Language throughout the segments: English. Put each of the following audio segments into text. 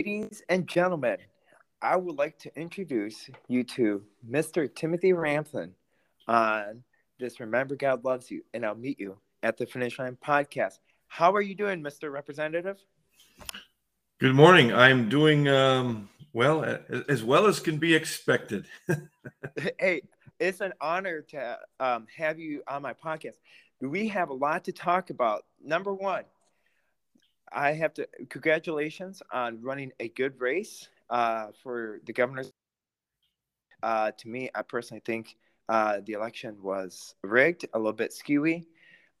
Ladies and gentlemen, I would like to introduce you to Mr. Timothy Ramthun on this Remember God Loves You, and I'll meet you at the Finish Line podcast. How are you doing, Mr. Representative? Good morning. I'm doing um, well, as well as can be expected. hey, it's an honor to um, have you on my podcast. We have a lot to talk about. Number one, I have to congratulations on running a good race uh, for the governor's. Uh, to me, I personally think uh, the election was rigged, a little bit skewy.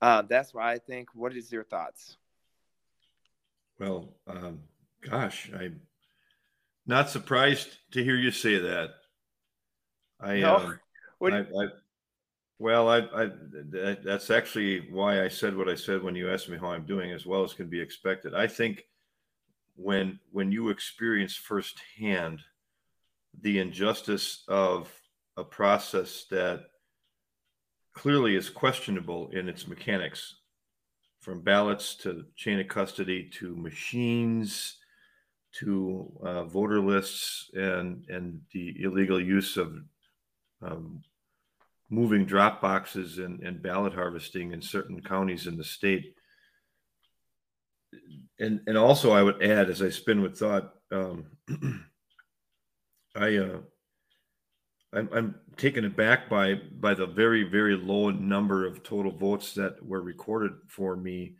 Uh, that's why I think. What is your thoughts? Well, um, gosh, I'm not surprised to hear you say that. I, no. Um, what I, I, well, I, I that's actually why I said what I said when you asked me how I'm doing, as well as can be expected. I think when when you experience firsthand the injustice of a process that clearly is questionable in its mechanics, from ballots to chain of custody to machines to uh, voter lists and and the illegal use of um, moving drop boxes and, and ballot harvesting in certain counties in the state. And and also I would add, as I spin with thought, um, I uh, I'm, I'm taken aback by by the very very low number of total votes that were recorded for me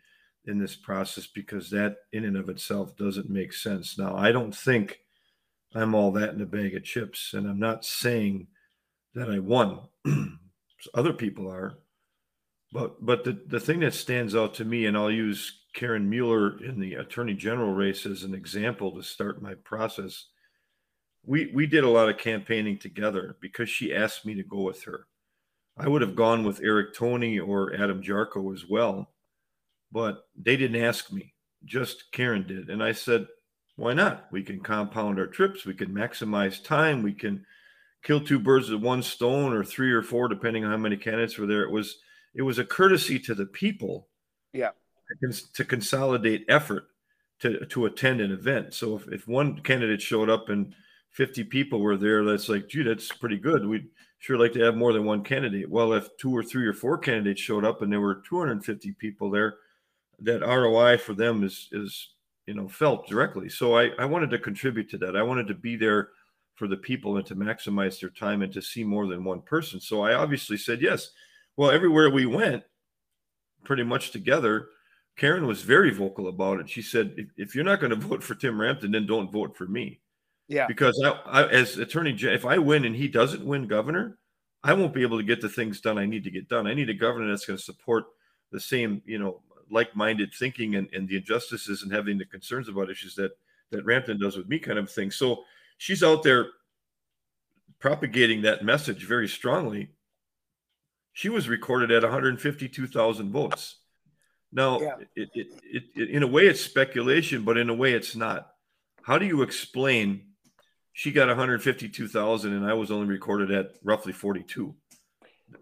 in this process because that in and of itself doesn't make sense. Now I don't think I'm all that in a bag of chips, and I'm not saying that I won. other people are. But but the, the thing that stands out to me, and I'll use Karen Mueller in the attorney general race as an example to start my process. We we did a lot of campaigning together because she asked me to go with her. I would have gone with Eric Toney or Adam Jarchow as well, but they didn't ask me. Just Karen did. And I said, why not? We can compound our trips, we can maximize time, we can kill two birds with one stone or three or four depending on how many candidates were there. It was it was a courtesy to the people yeah. to consolidate effort to to attend an event. So if, if one candidate showed up and 50 people were there that's like gee that's pretty good. We'd sure like to have more than one candidate. Well if two or three or four candidates showed up and there were 250 people there that roi for them is is you know felt directly. So i i wanted to contribute to that. I wanted to be there for the people and to maximize their time and to see more than one person. So I obviously said yes. Well, everywhere we went, pretty much together, Karen was very vocal about it. She said, if, if you're not going to vote for Tim Ramthun, then don't vote for me. Yeah. Because I, I, as attorney, if I win and he doesn't win governor, I won't be able to get the things done I need to get done. I need a governor that's going to support the same, you know, like-minded thinking and, and the injustices and having the concerns about issues that that Ramthun does with me kind of thing. So she's out there propagating that message very strongly. She was recorded at 152,000 votes. Now, yeah. it, it, it, it, in a way, it's speculation, but in a way, it's not. How do you explain she got 152,000 and I was only recorded at roughly 42?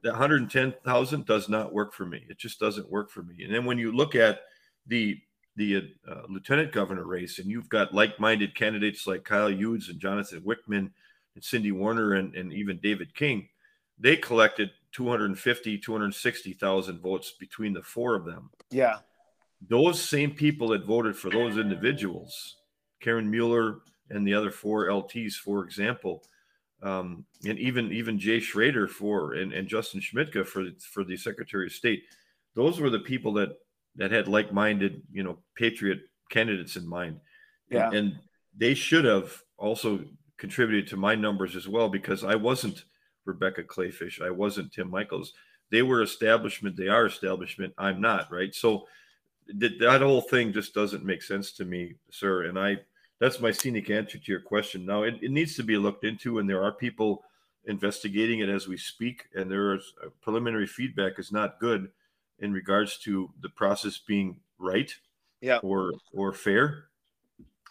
The 110,000 does not work for me. It just doesn't work for me. And then when you look at the the uh, lieutenant governor race, and you've got like-minded candidates like Kyle Yudes and Jonathan Wichmann and Cindy Werner and, and even David King, they collected 250, 260,000 votes between the four of them. Yeah. Those same people that voted for those individuals, Karen Mueller and the other four LTs, for example, um, and even even Jay Schroeder for and, and Justin Schmidtka for for the Secretary of State, those were the people that that had like-minded, you know, patriot candidates in mind. Yeah. And, and they should have also contributed to my numbers as well because I wasn't Rebecca Kleefisch, I wasn't Tim Michels. They were establishment. They are establishment. I'm not, right? So that, that whole thing just doesn't make sense to me, sir. And I, that's my scenic answer to your question. Now, it, it needs to be looked into, and there are people investigating it as we speak, and there is uh, preliminary feedback is not good in regards to the process being right yeah. or or fair.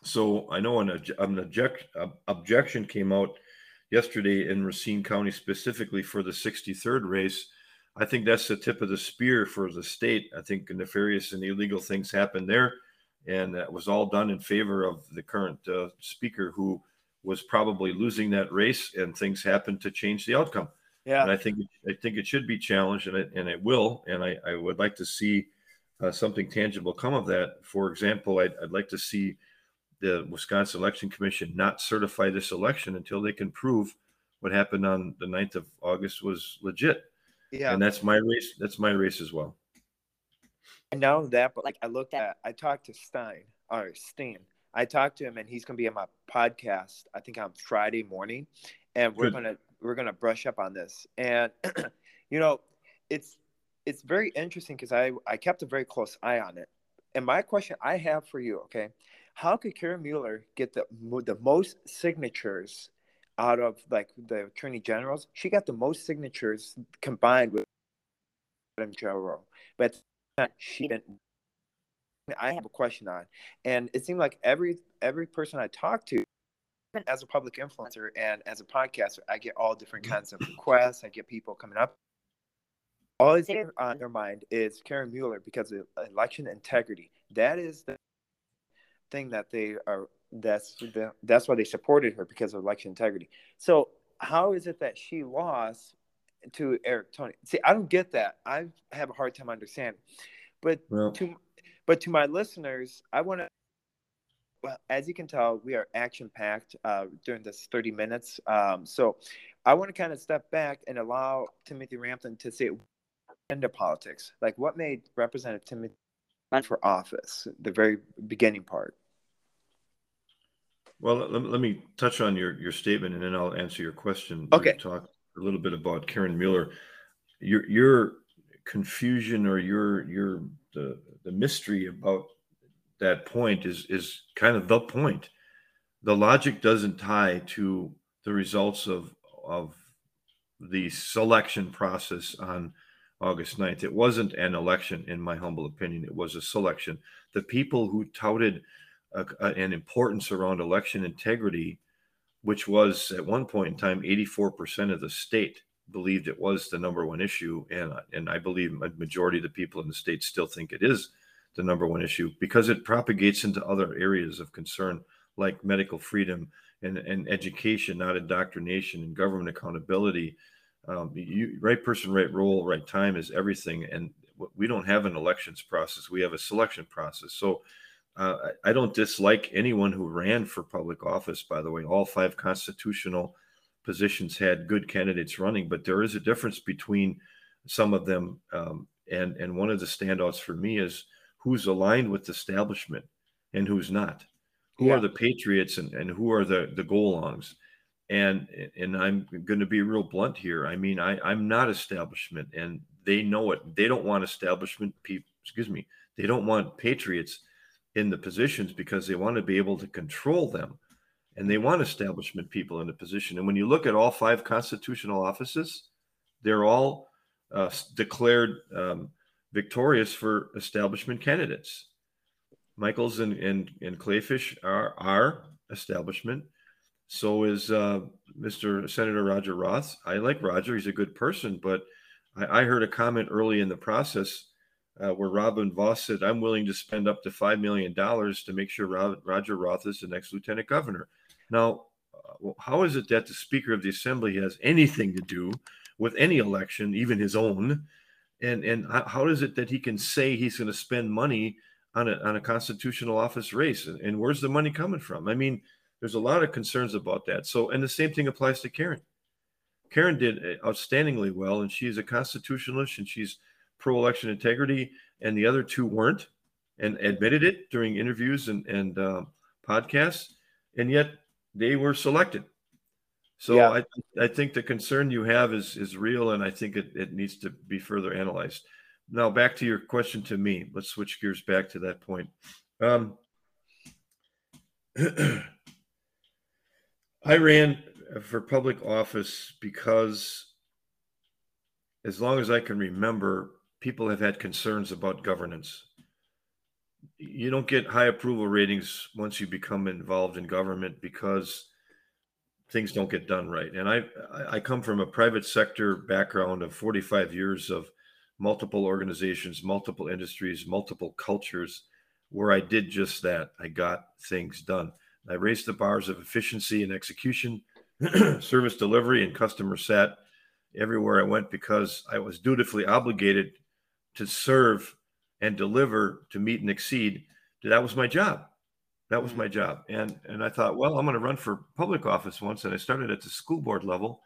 So I know an, an object, objection came out yesterday in Racine County specifically for the 63rd race. I think that's the tip of the spear for the state. I think nefarious and illegal things happened there. and that was all done in favor of the current uh, speaker, who was probably losing that race, and things happened to change the outcome. Yeah, and I think I think it should be challenged, and it and it will, and I, I would like to see uh, something tangible come of that. For example, I'd, I'd like to see the Wisconsin Election Commission not certify this election until they can prove what happened on the 9th of August was legit. yeah. And that's my race. That's my race as well. I know that, but like I looked at, I talked to Stein or Steen. I talked to him, and he's going to be on my podcast. I think on Friday morning, and we're gonna we're gonna brush up on this. And you know, it's it's very interesting because I I kept a very close eye on it. And my question I have for you, okay, how could Karen Mueller get the the most signatures out of like the attorney generals? She got the most signatures combined with Adam Joe, but she didn't. I have a question on, and it seemed like every every person I talked to, even as a public influencer and as a podcaster, I get all different mm-hmm. kinds of requests. I get people coming up. All is on their mind is Karen Mueller because of election integrity. That is the thing that they are. That's the, that's why they supported her because of election integrity. So how is it that she lost to Eric Toney? See, I don't get that. I have a hard time understanding. But Well, to but to my listeners, I want to. Well, as you can tell, we are action packed uh, during this 30 minutes. Um, so I want to kind of step back and allow Timothy Ramthun to say into politics. Like, what made Representative Timothy run for office? The very beginning part. well, let, let me touch on your your statement, and then I'll answer your question. Okay. You Talk a little bit about Karen Mueller. Your your confusion or your your the the mystery about that point is is kind of the point. The logic doesn't tie to the results of of the selection process on August 9th. It wasn't an election, in my humble opinion. It was a selection. The people who touted a, a- an importance around election integrity, which was at one point in time 84% of the state believed it was the number one issue, and and I believe a majority of the people in the state still think it is the number one issue because it propagates into other areas of concern like medical freedom and, and education, not indoctrination, and government accountability. Um, you, right person, right role, right time is everything. And we don't have an elections process; we have a selection process. So uh, I don't dislike anyone who ran for public office. By the way, all five constitutional positions had good candidates running, but there is a difference between some of them. Um, and and one of the standouts for me is who's aligned with the establishment and who's not. Who Yeah. are the patriots and, and who are the the golongs? And and I'm going to be real blunt here. I mean, I I'm not establishment, and they know it. They don't want establishment people. Excuse me. They don't want patriots in the positions because they want to be able to control them, and they want establishment people in the position. And when you look at all five constitutional offices, they're all uh, declared um, victorious for establishment candidates. Michels and and, and Kleefisch are are establishment. So is uh, Mr. Senator Roger Roth. I like Roger; he's a good person. But I, I heard a comment early in the process uh, where Robin Vos said, "I'm willing to spend up to five million dollars to make sure Ro- Roger Roth is the next lieutenant governor." Now, uh, how is it that the Speaker of the Assembly has anything to do with any election, even his own? And and how, is it that he can say he's going to spend money on a on a constitutional office race? And, and where's the money coming from? I mean, there's a lot of concerns about that. So, and the same thing applies to Karen. Karen did uh, outstandingly well, and she's a constitutionalist, and she's pro-election integrity, and the other two weren't, and admitted it during interviews and and uh, podcasts, and yet they were selected. So Yeah. I, I think the concern you have is is real, and I think it, it needs to be further analyzed. Now back to your question to me. Let's switch gears back to that point. Um, I ran for public office because, as long as I can remember, people have had concerns about governance. You don't get high approval ratings once you become involved in government because things don't get done right. And I I come from a private sector background of 45 years of multiple organizations, multiple industries, multiple cultures. where I did just that. I got things done. I raised the bars of efficiency and execution, service delivery, and customer sat everywhere I went because I was dutifully obligated to serve and deliver to meet and exceed. That was my job. That was my job. And and I thought, well, I'm going to run for public office once. And I started at the school board level.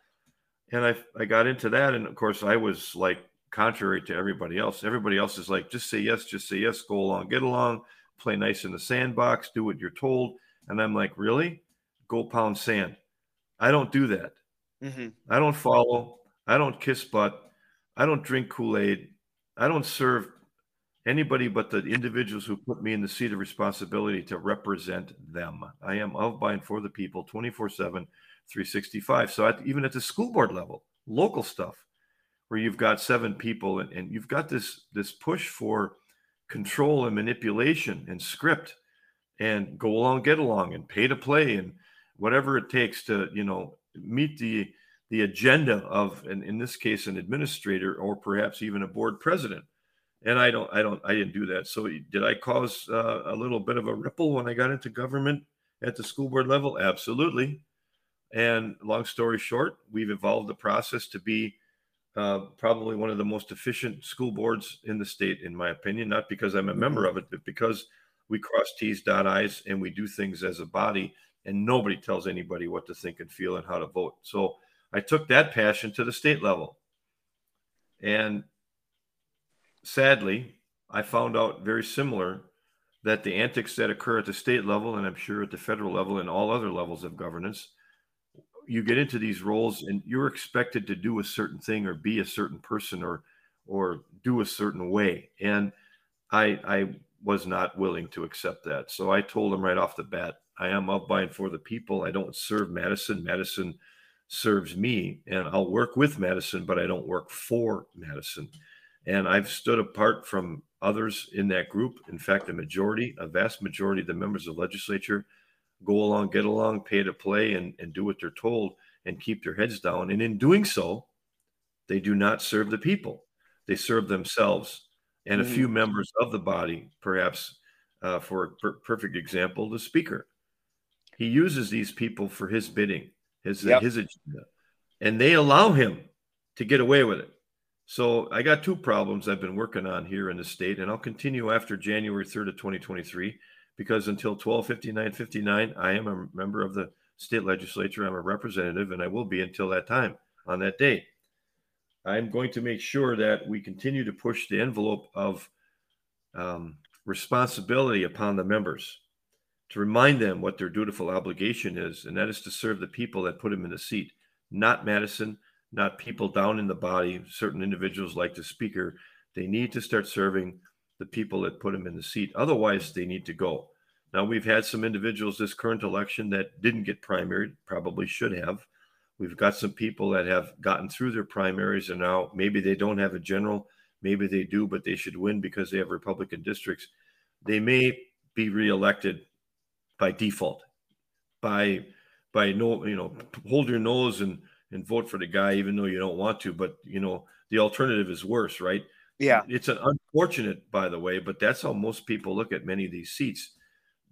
And I I got into that. And of course, I was like contrary to everybody else. Everybody else is like, just say yes, just say yes, go along, get along, play nice in the sandbox, do what you're told. And I'm like, really? Go pound sand. I don't do that. Mm-hmm. I don't follow. I don't kiss butt. I don't drink Kool Aid. I don't serve anybody but the individuals who put me in the seat of responsibility to represent them. I am of, by, and for the people 24 7, 365. So at, even at the school board level, local stuff, where you've got seven people and, and you've got this this push for control and manipulation and script and go along, get along, and pay to play and whatever it takes to you know meet the the agenda of and in this case an administrator or perhaps even a board president and i don't i don't i didn't do that so did i cause uh, a little bit of a ripple when i got into government at the school board level absolutely and long story short we've evolved the process to be uh, probably one of the most efficient school boards in the state in my opinion not because i'm a member of it but because we cross T's, dot I's, and we do things as a body, and nobody tells anybody what to think and feel and how to vote. So I took that passion to the state level. And sadly, I found out very similar that the antics that occur at the state level, and I'm sure at the federal level and all other levels of governance, you get into these roles and you're expected to do a certain thing or be a certain person or or do a certain way. And I I was not willing to accept that. So I told him right off the bat, I am up by and for the people. I don't serve Madison. Madison serves me, and I'll work with Madison, but I don't work for Madison. And I've stood apart from others in that group. In fact, a majority, a vast majority of the members of legislature go along, get along, pay to play, and, and do what they're told and keep their heads down. And in doing so, they do not serve the people. They serve themselves and a few mm. members of the body, perhaps uh, for a per- perfect example, the speaker. He uses these people for his bidding, his yep. his agenda, and they allow him to get away with it. So I got two problems I've been working on here in the state, and I'll continue after January 3rd of 2023, because until 1259 I am a member of the state legislature. I'm a representative, and I will be until that time on that date. I'm going to make sure that we continue to push the envelope of um, responsibility upon the members to remind them what their dutiful obligation is, and that is to serve the people that put them in the seat, not Madison, not people down in the body, certain individuals like the speaker. They need to start serving the people that put them in the seat. Otherwise, they need to go. Now, we've had some individuals this current election that didn't get primaried, probably should have. We've got some people that have gotten through their primaries and now maybe they don't have a general, maybe they do, but they should win because they have Republican districts. They may be reelected by default, by by no, you know, hold your nose and and vote for the guy even though you don't want to. But you know, the alternative is worse, right? Yeah, it's an unfortunate, by the way, but that's how most people look at many of these seats.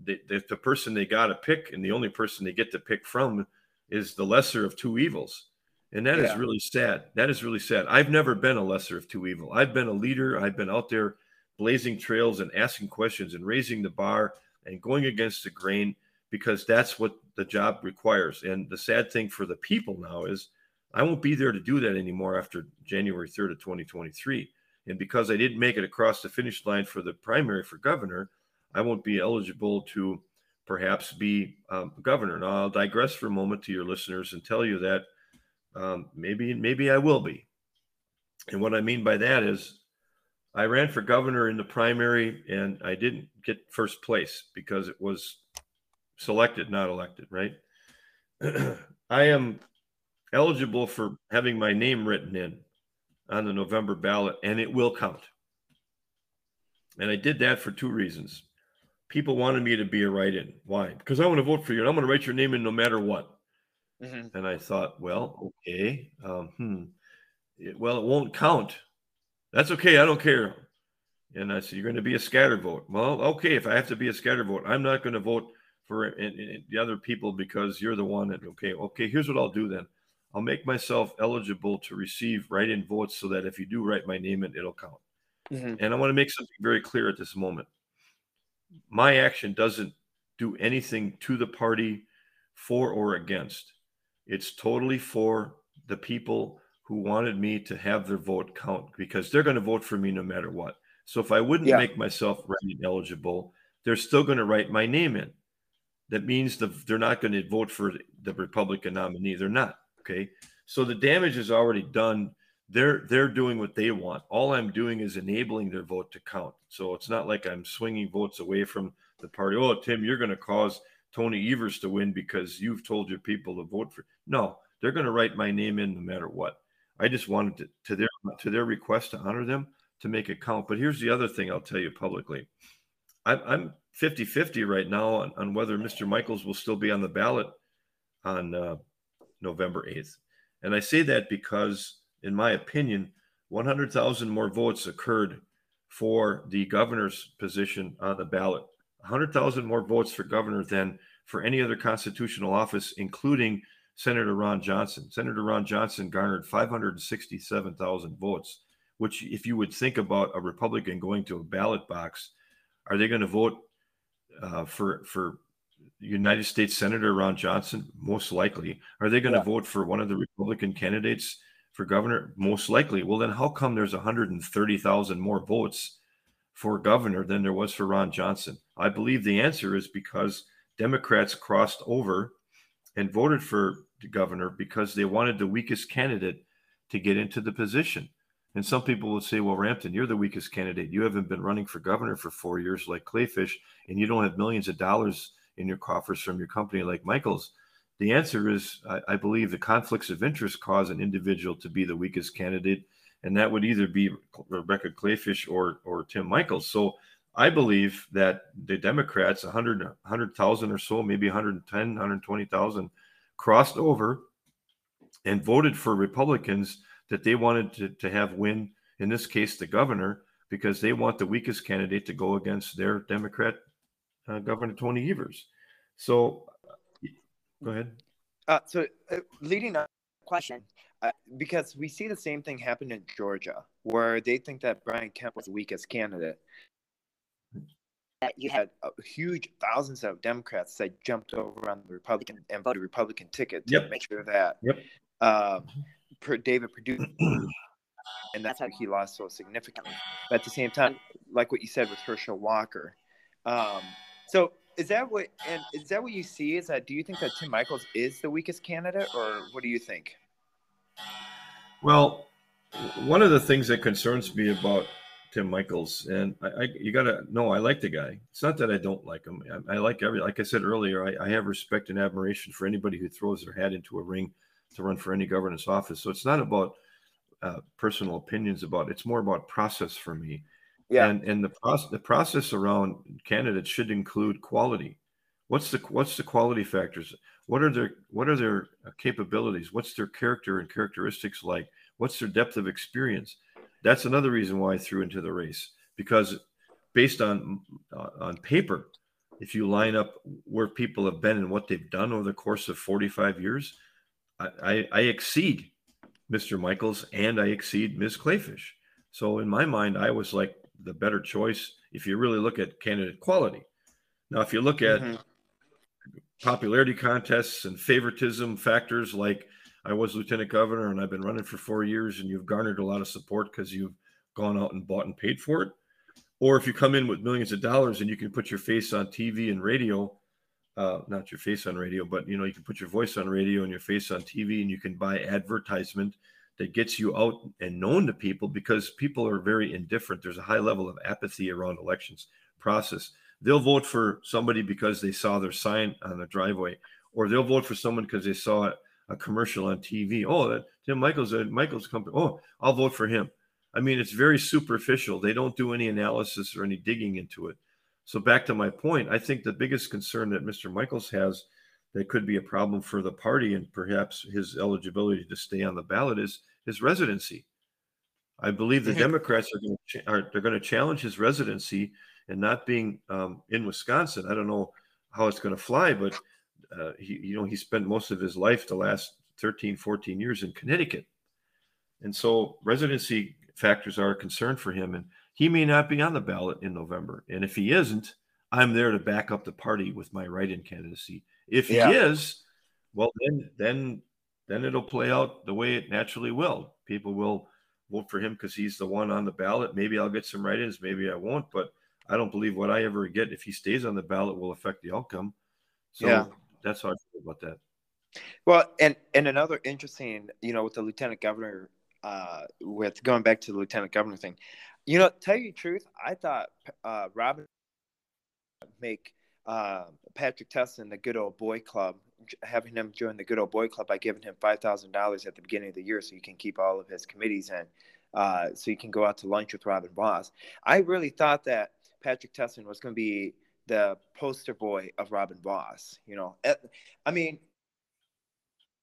The, the, the person they got to pick, and the only person they get to pick from is the lesser of two evils. And that yeah. is really sad. That is really sad. I've never been a lesser of two evil. I've been a leader. I've been out there blazing trails and asking questions and raising the bar and going against the grain because that's what the job requires. And the sad thing for the people now is I won't be there to do that anymore after January 3rd of 2023. And because I didn't make it across the finish line for the primary for governor, I won't be eligible to perhaps be um, governor. Now, I'll digress for a moment to your listeners and tell you that um, maybe maybe I will be. And what I mean by that is, I ran for governor in the primary and I didn't get first place because it was selected, not elected. Right? I am eligible for having my name written in on the November ballot, and it will count. And I did that for two reasons people wanted me to be a write-in. Why? Because I want to vote for you, and I'm going to write your name in no matter what. Mm-hmm. And I thought, well, okay, um, hmm. It, well, it won't count. That's okay. I don't care. And I said, You're going to be a scatter vote. Well, okay, if I have to be a scatter vote, I'm not going to vote for in, in the other people because you're the one that, okay, okay, here's what I'll do then. I'll make myself eligible to receive write in votes so that if you do write my name in, it'll count. Mm-hmm. And I want to make something very clear at this moment. My action doesn't do anything to the party for or against. It's totally for the people who wanted me to have their vote count because they're going to vote for me no matter what. So if I wouldn't yeah. make myself writing eligible, they're still going to write my name in. That means the, they're not going to vote for the Republican nominee. They're not. Okay. So the damage is already done. They're they're doing what they want. All I'm doing is enabling their vote to count. So it's not like I'm swinging votes away from the party. Oh, Tim, you're going to cause Tony Evers to win because you've told your people to vote for. No, they're going to write my name in no matter what. I just wanted to, to their to their request to honor them to make it count. But here's the other thing I'll tell you publicly. I'm, I'm 50-50 right now on, on whether Mr. Michels will still be on the ballot on uh, November 8th. And I say that because, in my opinion, 100,000 more votes occurred for the governor's position on the ballot. 100,000 more votes for governor than for any other constitutional office, including Senator Ron Johnson. Senator Ron Johnson garnered 567,000 votes which if you would think about a Republican going to a ballot box, are they going to vote uh, for for United States Senator Ron Johnson? Most likely. Are they going yeah. to vote for one of the Republican candidates for governor? Most likely. Well, then how come there's 130,000 more votes for governor than there was for Ron Johnson? I believe the answer is because Democrats crossed over and voted for the governor because they wanted the weakest candidate to get into the position. And some people will say, well, Ramthun, you're the weakest candidate. You haven't been running for governor for four years like Kleefisch, and you don't have millions of dollars in your coffers from your company like Michels. The answer is I, I believe the conflicts of interest cause an individual to be the weakest candidate, and that would either be Rebecca Kleefisch or, or Tim Michels. So I believe that the Democrats, 100, 100,000 or so, maybe 110, 120,000, crossed over and voted for Republicans that they wanted to, to have win, in this case, the governor, because they want the weakest candidate to go against their Democrat uh, Governor Tony Evers. So, go ahead. Uh, so, uh, leading up question, uh, because we see the same thing happen in Georgia, where they think that Brian Kemp was the weakest candidate. That you had a huge thousands of Democrats that jumped over on the Republican and voted Republican ticket to yep. make sure that yep. uh, David Perdue, and that's how he lost so significantly. But at the same time, like what you said with Herschel Walker, um, so is that what and is that what you see? Is that do you think that Tim Michels is the weakest candidate, or what do you think? Well, one of the things that concerns me about Tim Michels, and I, I you got to know I like the guy. It's not that I don't like him. I, I like every, like I said earlier, I, I, have respect and admiration for anybody who throws their hat into a ring to run for any governance office. So it's not about uh, personal opinions about it's more about process for me. Yeah. And and the process the process around candidates should include quality. What's the what's the quality factors? What are their what are their capabilities? What's their character and characteristics like? What's their depth of experience? That's another reason why I threw into the race because based on uh, on paper, if you line up where people have been and what they've done over the course of 45 years, I, I, exceed Mr. Michels and I exceed Ms. Kleefisch. So in my mind, I was like the better choice if you really look at candidate quality. Now, if you look at mm-hmm. popularity contests and favoritism factors like I was lieutenant governor and I've been running for four years and you've garnered a lot of support because you've gone out and bought and paid for it. Or if you come in with millions of dollars and you can put your face on TV and radio uh, not your face on radio, but you know, you can put your voice on radio and your face on TV, and you can buy advertisement that gets you out and known to people because people are very indifferent. There's a high level of apathy around elections process. They'll vote for somebody because they saw their sign on the driveway, or they'll vote for someone because they saw a commercial on TV. Oh, that Tim Michels, at Michels company. Oh, I'll vote for him. I mean, it's very superficial. They don't do any analysis or any digging into it. So back to my point, I think the biggest concern that Mr. Michels has that could be a problem for the party and perhaps his eligibility to stay on the ballot is his residency. I believe the mm-hmm. Democrats are going to are they're going to challenge his residency and not being um, in Wisconsin. I don't know how it's going to fly, but uh, he you know he spent most of his life the last 13, 14 years in Connecticut, and so residency factors are a concern for him, and he may not be on the ballot in November. And if he isn't, I'm there to back up the party with my write-in candidacy. If yeah. he is, well then then then it'll play out the way it naturally will. People will vote for him because he's the one on the ballot. Maybe I'll get some write-ins, maybe I won't, but I don't believe what I ever get if he stays on the ballot will affect the outcome. So yeah. that's how I feel about that. Well, and and another interesting, you know, with the lieutenant governor, uh, with going back to the lieutenant governor thing, you know, tell you the truth, I thought uh, Robin make uh, Patrick Testin the good old boy club having him join the good old boy club by giving him five thousand dollars at the beginning of the year so he can keep all of his committees in, uh, so he can go out to lunch with Robin Vos. I really thought that Patrick Testin was going to be the poster boy of Robin Vos. You know, I mean,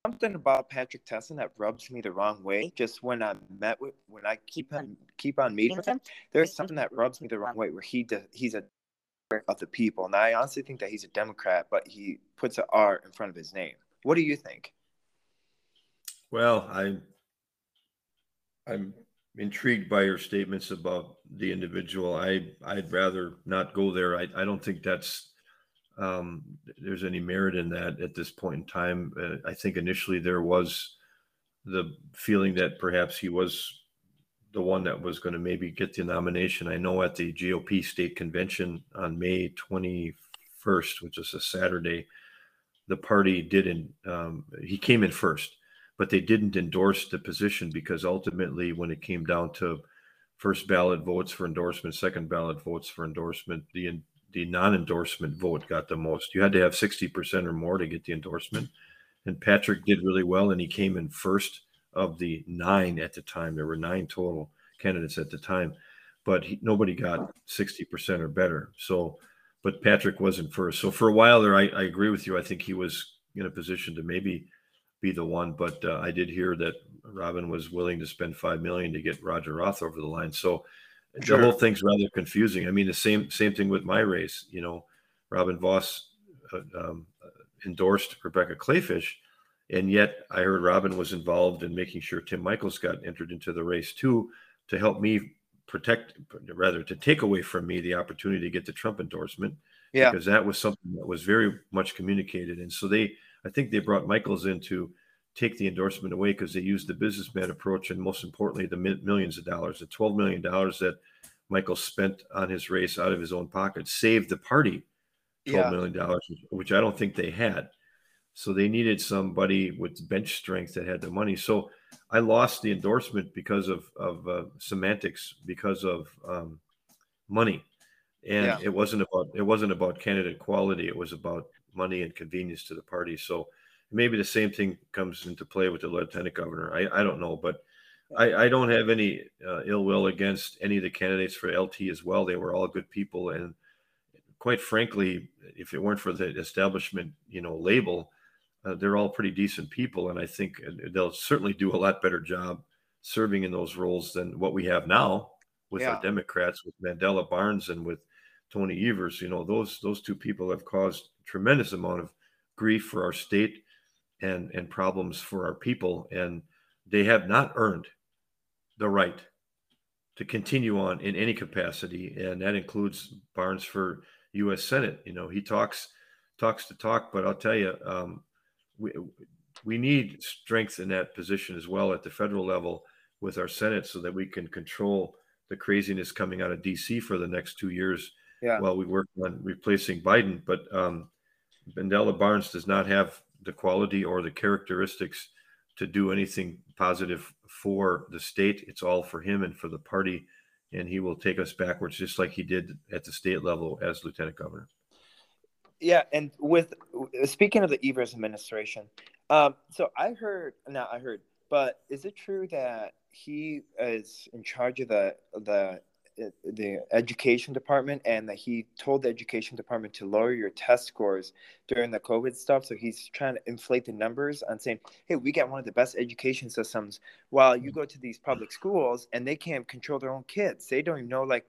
something about Patrick Testin that rubs me the wrong way. Just when I met with, when I keep him, keep on meeting with him, there's something that rubs me the wrong way. Where he does, he's a of the people. And I honestly think that he's a Democrat, but he puts an R in front of his name. What do you think? Well, I I'm intrigued by your statements about the individual. I I'd rather not go there. I, I don't think that's um, there's any merit in that at this point in time. Uh, I think initially there was the feeling that perhaps he was the one that was going to maybe get the nomination. I know at the GOP state convention on May 21st, which is a Saturday, the party didn't, um, he came in first, but they didn't endorse the position because ultimately, when it came down to first ballot votes for endorsement, second ballot votes for endorsement, the the non-endorsement vote got the most. You had to have 60% or more to get the endorsement. And Patrick did really well, and he came in first of the nine at the time. There were nine total candidates at the time, but he, nobody got 60% or better. So, but Patrick wasn't first. So for a while there, I, I agree with you. I think he was in a position to maybe be the one, but uh, I did hear that Robin was willing to spend five million to get Roger Roth over the line. So sure. the whole thing's rather confusing. I mean, the same same thing with my race. You know, Robin Vos uh, um, endorsed Rebecca Kleefisch, and yet I heard Robin was involved in making sure Tim Michels got entered into the race too to help me protect, rather to take away from me the opportunity to get the Trump endorsement. Yeah. Because that was something that was very much communicated. And so they, I think they brought Michels in to take the endorsement away because they used the businessman approach and most importantly, the millions of dollars, the $12 million that Michels spent on his race out of his own pocket saved the party twelve yeah. million dollars, which I don't think they had. So they needed somebody with bench strength that had the money. So I lost the endorsement because of of uh, semantics, because of um, money, and yeah. it wasn't about it wasn't about candidate quality. It was about money and convenience to the party. So maybe the same thing comes into play with the lieutenant governor. I, I don't know, but I, I don't have any uh, ill will against any of the candidates for LT as well. They were all good people, and quite frankly, if it weren't for the establishment, you know, label, uh, they're all pretty decent people, and I think they'll certainly do a lot better job serving in those roles than what we have now with yeah. our Democrats, with Mandela Barnes and with Tony Evers. You know, those those two people have caused tremendous amount of grief for our state and and problems for our people, and they have not earned the right to continue on in any capacity, and that includes Barnes for U.S. Senate. You know, he talks talks to talk, but I'll tell you, um, we we need strength in that position as well at the federal level with our Senate so that we can control the craziness coming out of DC for the next two years yeah. while we work on replacing Biden. But um, Mandela Barnes does not have the quality or the characteristics to do anything positive for the state. It's all for him and for the party, and he will take us backwards just like he did at the state level as lieutenant governor. Yeah, and with speaking of the Evers administration, um, so I heard, not I heard, but is it true that he is in charge of the the the education department and that he told the education department to lower your test scores during the COVID stuff. So he's trying to inflate the numbers and saying, "Hey, we got one of the best education systems." While you go to these public schools and they can't control their own kids, they don't even know like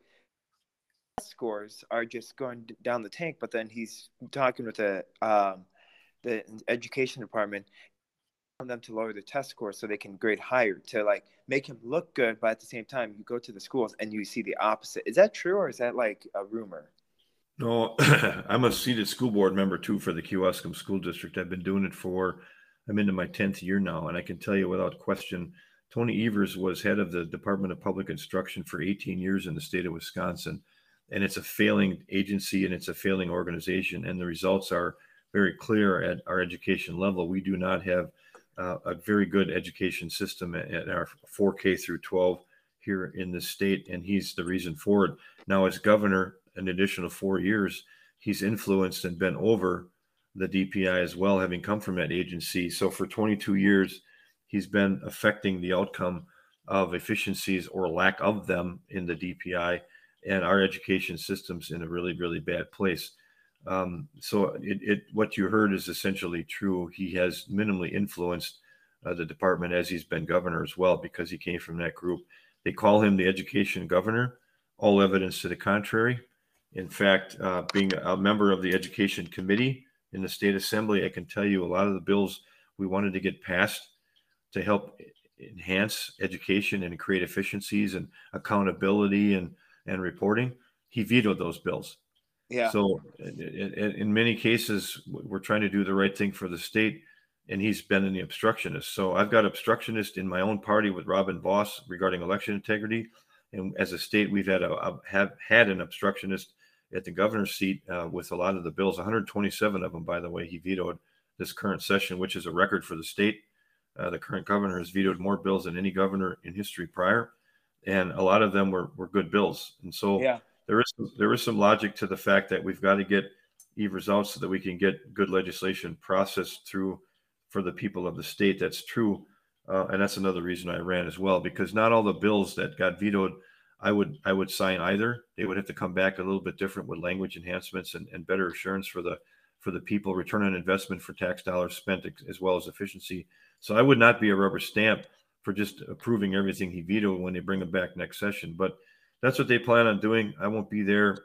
scores are just going down the tank. But then he's talking with the um, the education department them to lower the test score so they can grade higher to like make him look good but at the same time you go to the schools and you see the opposite. Is that true or is that like a rumor? No i'm a seated school board member too for the Kewaskum school district. I've been doing it for i'm into my 10th year now and i can tell you without question tony evers was head of the department of public instruction for 18 years in the state of wisconsin and it's a failing agency and it's a failing organization and the results are very clear at our education level. We do not have uh, a very good education system at, our 4K through 12 here in the state, and he's the reason for it. Now, as governor, an additional four years, he's influenced and been over the DPI as well, having come from that agency. So for 22 years, he's been affecting the outcome of efficiencies or lack of them in the DPI, and our education system's in a really, really bad place. Um, so it, it, what you heard is essentially true. He has minimally influenced uh, the department as he's been governor as well because he came from that group. They call him the education governor. All evidence to the contrary. In fact, uh, being a member of the education committee in the state assembly, I can tell you a lot of the bills we wanted to get passed to help enhance education and create efficiencies and accountability and and reporting. He vetoed those bills yeah. So in, in, in, many cases, we're trying to do the right thing for the state, and he's been in the obstructionist. So I've got obstructionist in my own party with Robin Vos regarding election integrity, and as a state, we've had a, a have had an obstructionist at the governor's seat uh, with a lot of the bills. 127 of them, by the way, he vetoed this current session, which is a record for the state. Uh, the current governor has vetoed more bills than any governor in history prior, and a lot of them were were good bills. And so. Yeah there is there is some logic to the fact that we've got to get Evers results so that we can get good legislation processed through for the people of the state. That's true, uh, and that's another reason I ran as well because not all the bills that got vetoed I would I would sign either. They would have to come back a little bit different with language enhancements and, and better assurance for the for the people, return on investment for tax dollars spent as well as efficiency. So I would not be a rubber stamp for just approving everything he vetoed when they bring him back next session. But that's what they plan on doing. I won't be there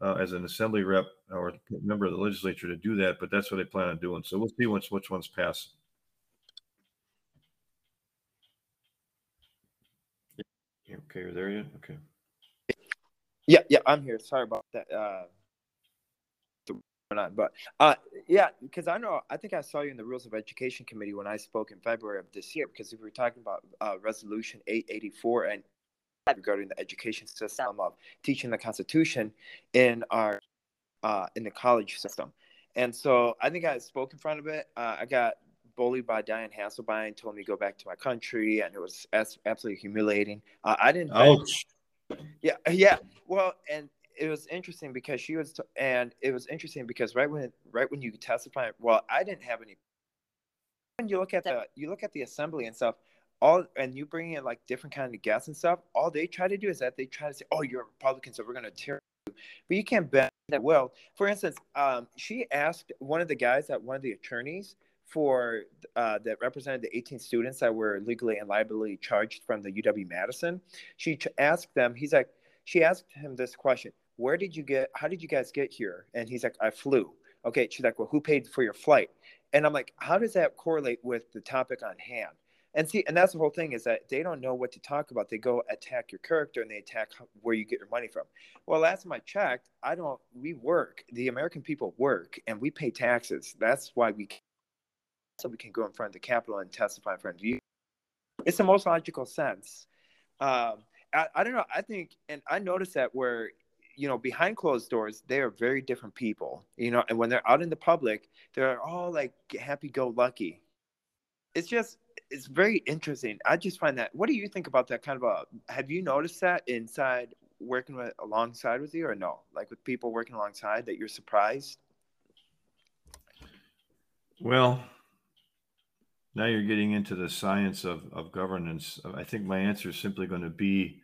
uh, as an assembly rep or member of the legislature to do that, but that's what they plan on doing. So we'll see once which ones pass. Okay, you're there yet? Okay. Yeah, yeah, I'm here. Sorry about that. Uh, not, but uh, yeah, because I know I think I saw you in the Rules of Education Committee when I spoke in February of this year because we were talking about uh, Resolution 884 and regarding the education system of teaching the Constitution in our uh, in the college system. And so I think I spoke in front of it. Uh, I got bullied by Diane Hesselbein, told me to go back to my country, and it was absolutely humiliating. Uh, I didn't. Ouch. Yeah, yeah. Well, and it was interesting because she was, t- and it was interesting because right when right when you testify, well, I didn't have any. When you look at the you look at the assembly and stuff, all and you bring in like different kind of guests and stuff, all they try to do is that they try to say, "Oh, you're a Republican, so we're going to tear you," but you can't bend that well. For instance, um, she asked one of the guys at one of the attorneys for uh, that represented the 18 students that were legally and liability charged from the UW Madison. She asked them. He's like, she asked him this question: Where did you get? How did you guys get here? And he's like, I flew. Okay. She's like, Well, who paid for your flight? And I'm like, How does that correlate with the topic on hand? And see and that's the whole thing is that they don't know what to talk about. They go attack your character and they attack where you get your money from. Well last time i checked i don't we work the american people work and we pay taxes. That's why we can, so we can go in front of the capitol and testify in front of you. It's the most logical sense. Um, I, I don't know i think and i noticed that where you know behind closed doors they are very different people you know and when they're out in the public they're all like happy go lucky it's just it's very interesting. I just find that. What do you think about that kind of a? Have you noticed that inside working with alongside with you, or no? Like with people working alongside, that you're surprised. Well, now you're getting into the science of of governance. I think my answer is simply going to be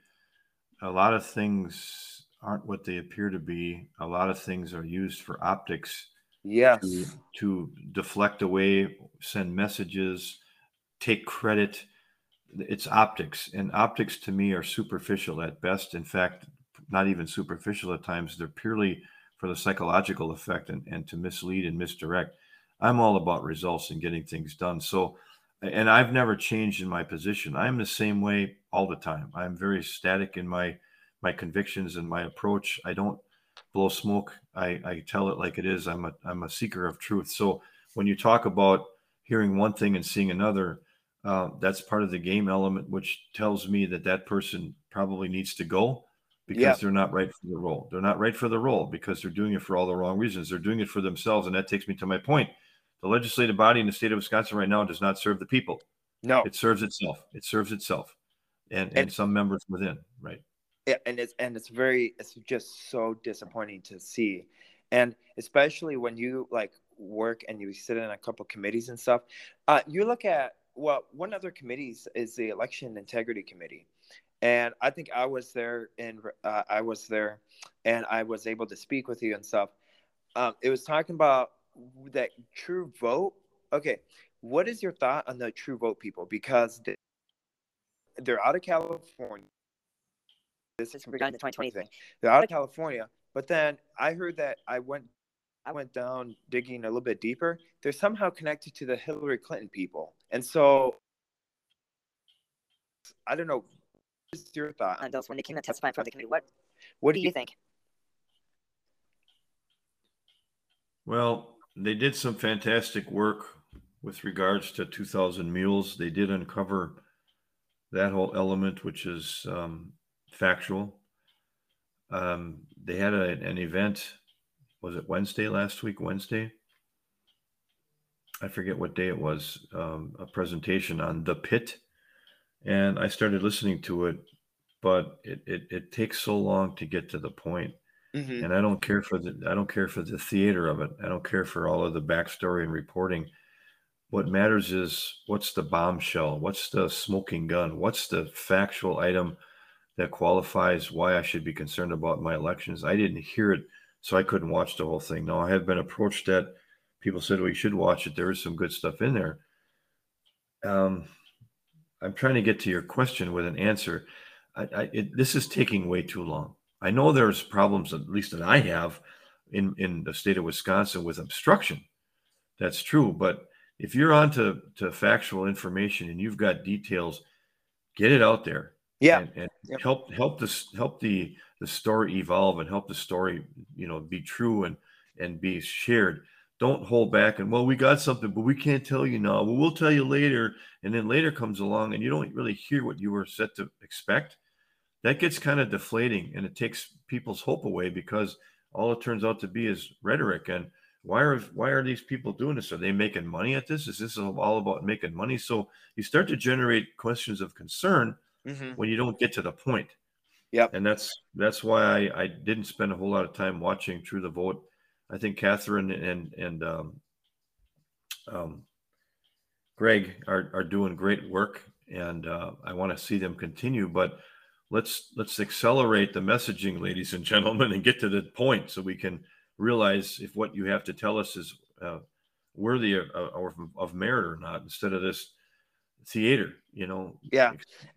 a lot of things aren't what they appear to be. A lot of things are used for optics. Yes. To, to deflect away, send messages, take credit. It's optics, and optics to me are superficial at best. In fact, not even superficial at times. They're purely for the psychological effect and, and to mislead and misdirect. I'm all about results and getting things done. So, and I've never changed in my position. I'm the same way all the time. I'm very static in my my convictions and my approach. I don't blow smoke. I, I tell it like it is. I'm a I'm a seeker of truth. So when you talk about hearing one thing and seeing another, uh, that's part of the game element, which tells me that that person probably needs to go because they're not right for the role. They're not right for the role because they're doing it for all the wrong reasons. They're doing it for themselves, and that takes me to my point. The legislative body in the state of Wisconsin right now does not serve the people. No, it serves itself. It serves itself, and and, and some members within. Right. Yeah, and it's and it's very it's just so disappointing to see, and especially when you like work and you sit in a couple committees and stuff. Uh, you look at well, one other committees is the election integrity committee, and I think I was there and uh, I was there, and I was able to speak with you and stuff. Um, it was talking about that true vote. Okay, what is your thought on the true vote people? Because they're out of California. This is regarding the 2020 thing. They're out of California, but then I heard that I went I went down digging a little bit deeper. They're somehow connected to the Hillary Clinton people, and so I don't know. What's your thought on those when they came to testify in front of the committee? What What do you think? Well, they did some fantastic work with regards to 2000 mules. They did uncover that whole element, which is um, factual. Um, they had a, an event, was it Wednesday last week? Wednesday? I forget what day it was, um, a presentation on the pit. And I started listening to it, but it, it, it takes so long to get to the point. Mm-hmm. And I don't care for the I don't care for the theater of it. I don't care for all of the backstory and reporting. What matters is what's the bombshell? What's the smoking gun? What's the factual item that qualifies why I should be concerned about my elections? I didn't hear it, so I couldn't watch the whole thing. No, I have been approached that people said, well, should watch it. There is some good stuff in there. Um, I'm trying to get to your question with an answer. I, I, it, this is taking way too long. I know there's problems, at least that I have, in in the state of Wisconsin with obstruction. That's true, but if you're on to, to factual information and you've got details, get it out there. Yeah, and, and yep. help help this help the the story evolve and help the story you know be true and and be shared. Don't hold back. And well, we got something, but we can't tell you now. Well, we'll tell you later, and then later comes along and you don't really hear what you were set to expect. That gets kind of deflating and it takes people's hope away because all it turns out to be is rhetoric. And why are why are these people doing this? Are they making money at this? Is this all about making money? So you start to generate questions of concern mm-hmm. when you don't get to the point. Yeah and that's that's why I, I didn't spend a whole lot of time watching True the Vote i think catherine and and um, um, greg are, are doing great work and uh, i want to see them continue but let's let's accelerate the messaging, ladies and gentlemen, and get to the point so we can realize if what you have to tell us is uh, worthy of, of, of merit or not, instead of this theater. You know. Yeah.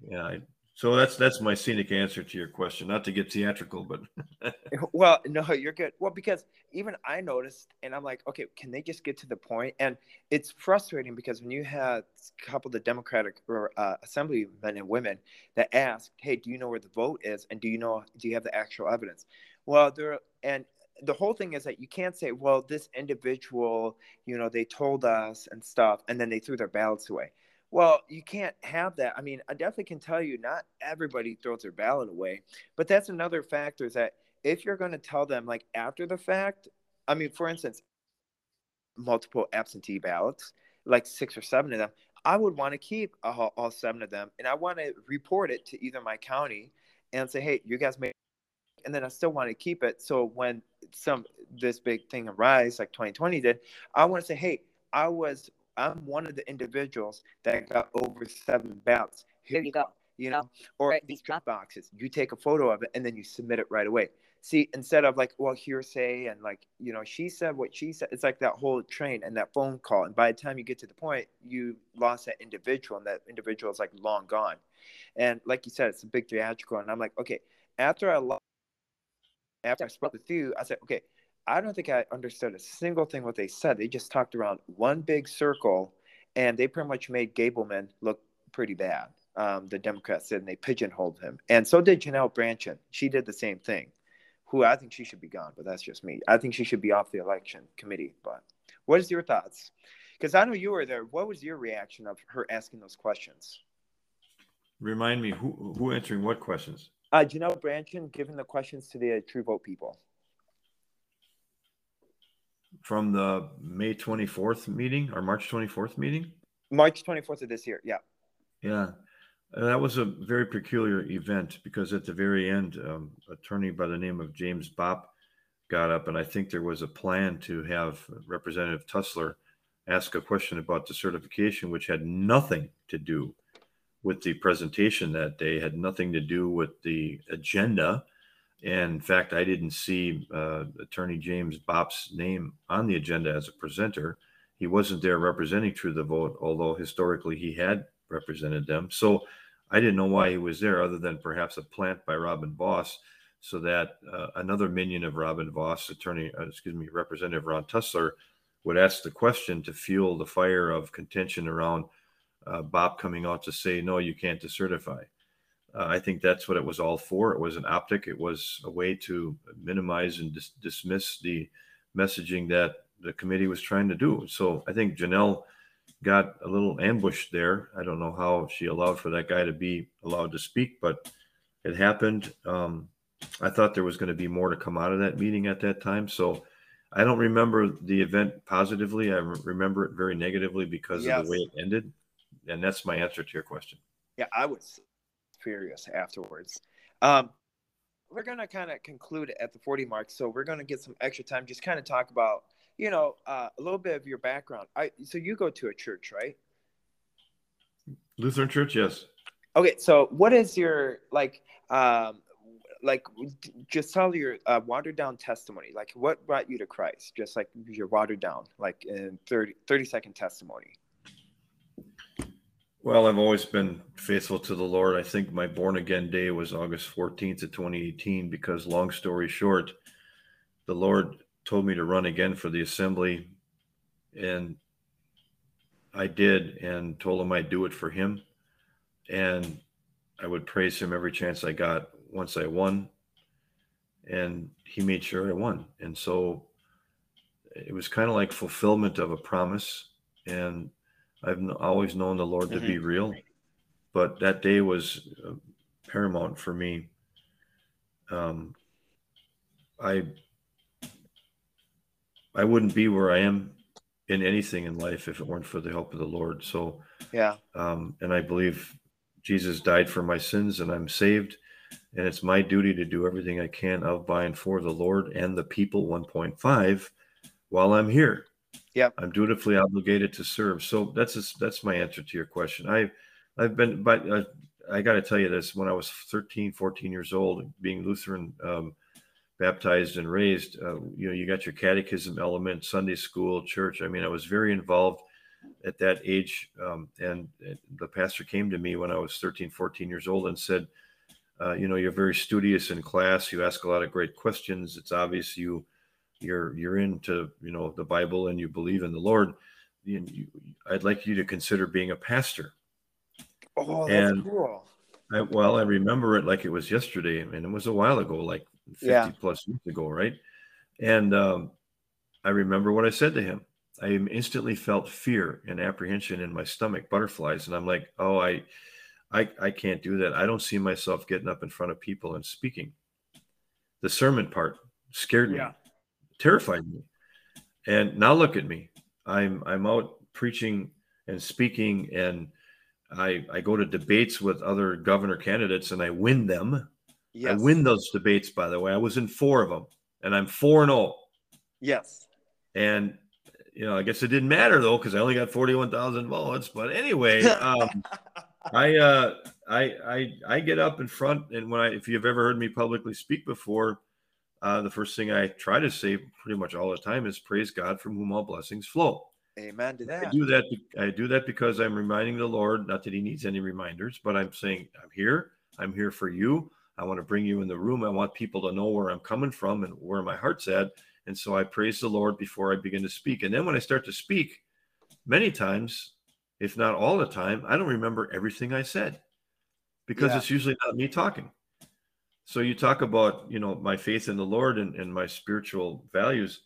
Yeah. I, so that's that's my scenic answer to your question. Not to get theatrical, but well, no, you're good. Well, because even I noticed, and I'm like, okay, can they just get to the point? And it's frustrating because when you had a couple of the Democratic uh, assemblymen and women that asked, "Hey, do you know where the vote is? And do you know do you have the actual evidence?" Well, there and the whole thing is that you can't say, "Well, this individual, you know, they told us and stuff," and then they threw their ballots away well, you can't have that. I mean, I definitely can tell you not everybody throws their ballot away, but that's another factor is that if you're going to tell them like after the fact, I mean, for instance, multiple absentee ballots, like six or seven of them, I would want to keep all, all seven of them and I want to report it to either my county and say, hey, you guys made and then I still want to keep it. So when some this big thing arises, like 2020 did, I want to say, hey, I was I'm one of the individuals that got over seven ballots. Here you go. you know, or right. these drop boxes. You take a photo of it and then you submit it right away. See, instead of like, well, hearsay and like, you know, she said what she said. It's like that whole train and that phone call. And by the time you get to the point, you lost that individual, and that individual is like long gone. And like you said, it's a big theatrical. And I'm like, okay, after I lost, after I spoke with you, I said, okay, I don't think I understood a single thing what they said. They just talked around one big circle, and they pretty much made Gableman look pretty bad um, the Democrats did, and they pigeonholed him. And so did Janel Brandtjen. She did the same thing. Who I think she should be gone, but that's just me. I think she should be off the election committee. But what is your thoughts? Because I know you were there. What was your reaction of her asking those questions? Remind me who who answering what questions? Uh, Janel Brandtjen giving the questions to the True Vote people from the May twenty fourth meeting or March twenty fourth meeting. March twenty fourth of this year. Yeah. Yeah. Uh, that was a very peculiar event because at the very end, um, attorney by the name of James Bopp got up, and I think there was a plan to have Representative Tusler ask a question about the certification, which had nothing to do with the presentation that day, had nothing to do with the agenda. And in fact, I didn't see uh, Attorney James Bopp's name on the agenda as a presenter. He wasn't there representing True the Vote, although historically he had represented them. So I didn't know why he was there, other than perhaps a plant by Robin Vos, so that uh, another minion of Robin Vos, attorney, uh, excuse me, Representative Ron Tusler, would ask the question to fuel the fire of contention around uh, Bopp coming out to say, no, you can't decertify. Uh, I think that's what it was all for. It was an optic. It was a way to minimize and dis- dismiss the messaging that the committee was trying to do. So I think Janel got a little ambushed there. I don't know how she allowed for that guy to be allowed to speak, but it happened. Um, I thought there was going to be more to come out of that meeting at that time. So I don't remember the event positively. I remember it very negatively because yes. of the way it ended. And that's my answer to your question. Yeah, I was furious afterwards. Um, we're going to kind of conclude at the 40 mark. So we're going to get some extra time, just kind of talk about you know, uh, a little bit of your background. I so you go to a church, right? Lutheran church, yes. Okay, so what is your like um like just tell your uh, watered down testimony like what brought you to christ just like your watered down like in 30 30 second testimony well i've always been faithful to the lord. I think my born again day was august 14th of 2018 because long story short the lord told me to run again for the assembly, and I did, and told him I'd do it for him, and I would praise him every chance I got once I won, and he made sure I won, and so it was kind of like fulfillment of a promise, and I've always known the Lord mm-hmm. to be mm-hmm. real, but that day was uh, paramount for me. Um, I I wouldn't be where I am in anything in life if it weren't for the help of the Lord. So, yeah. Um, and I believe Jesus died for my sins and I'm saved. And it's my duty to do everything I can of, by, and for the Lord and the people 1.5 while I'm here. Yeah. I'm dutifully obligated to serve. So that's just, that's my answer to your question. I, I've been, but uh, I got to tell you this when I was 13, 14 years old, being Lutheran, um, baptized and raised, uh, you know, you got your catechism element, Sunday school, church. I mean, I was very involved at that age. Um, and the pastor came to me when I was 13, 14 years old and said, uh, you know, you're very studious in class. You ask a lot of great questions. It's obvious you, you're, you're into, you know, the Bible and you believe in the Lord. You, you, I'd like you to consider being a pastor. Oh, that's and cool. I, well, I remember it like it was yesterday. I mean, it was a while ago, like 50 yeah. plus years ago, right? And um, I remember what I said to him. I instantly felt fear and apprehension in my stomach, butterflies, and I'm like, "Oh, I, I, I can't do that. I don't see myself getting up in front of people and speaking." The sermon part scared me, yeah. Terrified me, and now look at me. I'm I'm out preaching and speaking, and I I go to debates with other governor candidates, and I win them Yes. I win those debates, by the way. I was in four of them, and I'm four and zero. Oh. Yes. And you know, I guess it didn't matter though because I only got forty-one thousand votes. But anyway, um, I, uh, I, I, I get up in front, and when I, if you've ever heard me publicly speak before, uh, the first thing I try to say pretty much all the time is praise God from whom all blessings flow. Amen to that. I do that. I do that because I'm reminding the Lord, not that He needs any reminders, but I'm saying, I'm here. I'm here for you. I want to bring you in the room. I want people to know where I'm coming from and where my heart's at. And so I praise the Lord before I begin to speak. And then when I start to speak, many times, if not all the time, I don't remember everything I said because yeah. it's usually not me talking. So you talk about, you know, my faith in the Lord and, and my spiritual values.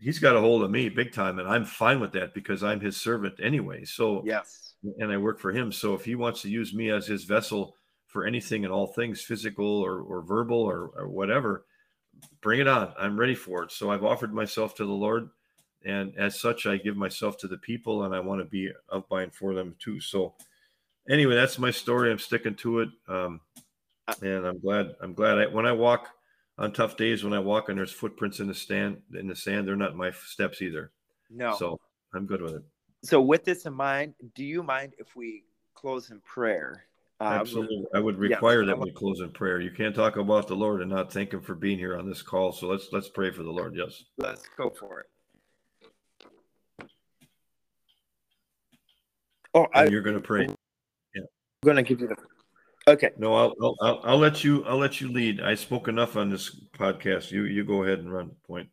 He's got a hold of me big time, and I'm fine with that because I'm his servant anyway. So yes, and I work for him. So if he wants to use me as his vessel for anything and all things, physical or, or verbal or, or whatever, bring it on. I'm ready for it. So I've offered myself to the Lord, and as such, I give myself to the people, and I want to be of by and for them too. So anyway, that's my story. I'm sticking to it. Um, and I'm glad. I'm glad. I, when I walk on tough days, when I walk and there's footprints in the stand in the sand, they're not my steps either. No. So I'm good with it. So with this in mind, do you mind if we close in prayer? Uh, Absolutely. I would require yeah, that we close in prayer. You can't talk about the Lord and not thank Him for being here on this call. So let's let's pray for the Lord. Yes. Let's go for it. Oh, I, you're going to pray. Yeah. I'm going to give you the Okay. No, I'll, I'll, I'll I'll let you I'll let you lead. I spoke enough on this podcast. You you go ahead and run the point.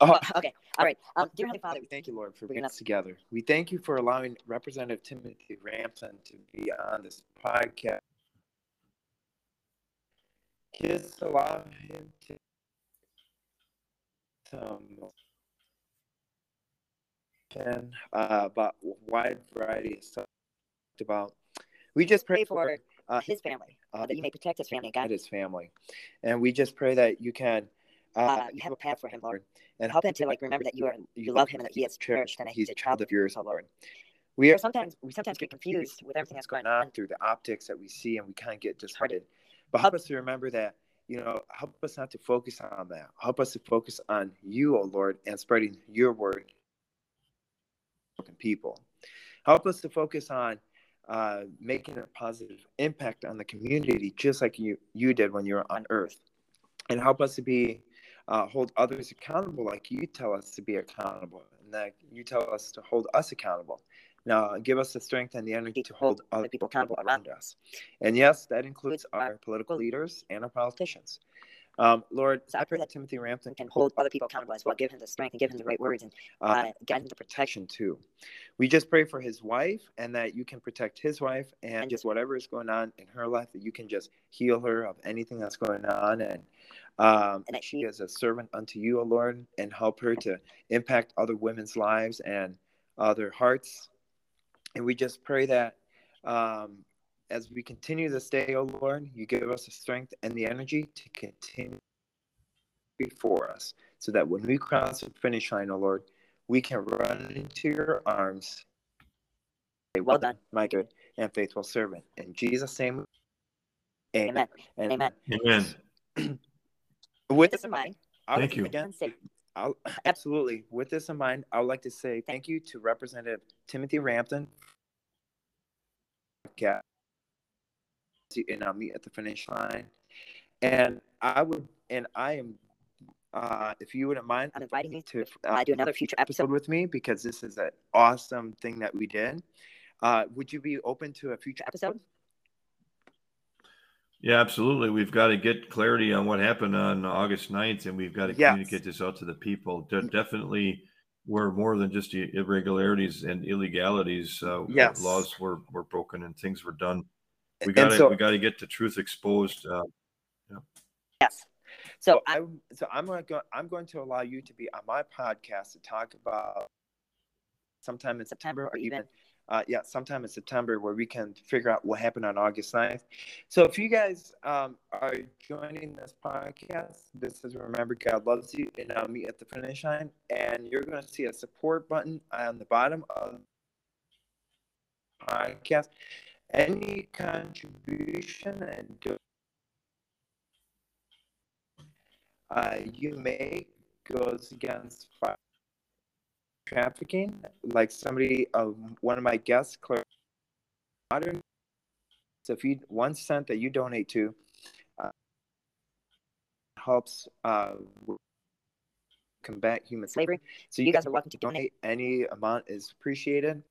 Uh, okay. All right. Um, dear Heavenly Father, we thank you, Lord, for bringing us together. We thank you for allowing Representative Timothy Ramthun to be on this podcast. Just allow him to some and uh, about a wide variety of stuff about. We just pray for uh, his family, uh, that you may protect his family, God. His family. And we just pray that you can. Uh, uh, you have a path for him, Lord, and help him to like remember that you are you love him and that he is cherished and that he's a child of yours, oh Lord. We are sometimes we sometimes get confused with everything that's going on through the optics that we see, and we kind of get disheartened. But help us to remember that you know, help us not to focus on that. Help us to focus on you, oh Lord, and spreading your word to people. Help us to focus on uh, making a positive impact on the community, just like you you did when you were on Earth, and help us to be uh, hold others accountable, like you tell us to be accountable, and that you tell us to hold us accountable. Now, give us the strength and the energy to hold other people accountable around us. And yes, that includes our political leaders and our politicians. Um, Lord, so I pray that Timothy Ramthun can hold other people accountable as well, give him the strength and give him the right words and uh, uh, guide him to protection too. We just pray for his wife and that you can protect his wife and, and just whatever is going on in her life, that you can just heal her of anything that's going on and um, and that she is a servant unto you, O Lord, and help her to impact other women's lives and other hearts. And we just pray that um, as we continue this day, O oh Lord, you give us the strength and the energy to continue before us, so that when we cross the finish line, O oh Lord, we can run into your arms. Well done, my good and faithful servant. In Jesus' name, amen. Amen. Amen. amen. With this in mind, I'll thank you again. I'll, absolutely. With this in mind, I would like to say thank you to Representative Timothy Ramthun and I'll meet at the finish line. And I would, and I am, uh, if you wouldn't mind, I'm inviting you to uh, do another future episode with me because this is an awesome thing that we did. Uh, would you be open to a future episode? Yeah, absolutely. We've got to get clarity on what happened on August 9th, and we've got to yes. communicate this out to the people. There definitely were more than just irregularities and illegalities. Uh, yes. Laws were, were broken and things were done we got to so, we got to get the truth exposed. Uh, yeah. Yes. So, I, am so I'm going to go, I'm going to allow you to be on my podcast to talk about sometime in September or even uh, yeah, sometime in September where we can figure out what happened on August 9th. So if you guys um, are joining this podcast, this is Remember God Loves You, and I'll meet at the finish line. And you're going to see a support button on the bottom of the podcast any contribution and uh, you make goes against trafficking. Like somebody, uh, one of my guests, Claire, modern So if you one cent that you donate to uh, helps uh, combat human slavery. So you guys are welcome to donate. Any amount is appreciated.